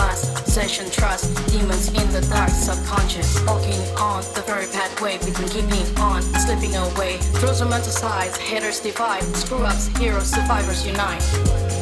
lust, session trust, demons in the dark subconscious, walking on the very pathway between keeping on, slipping away, Throws a mental sides, haters divide, screw ups, heroes, survivors unite.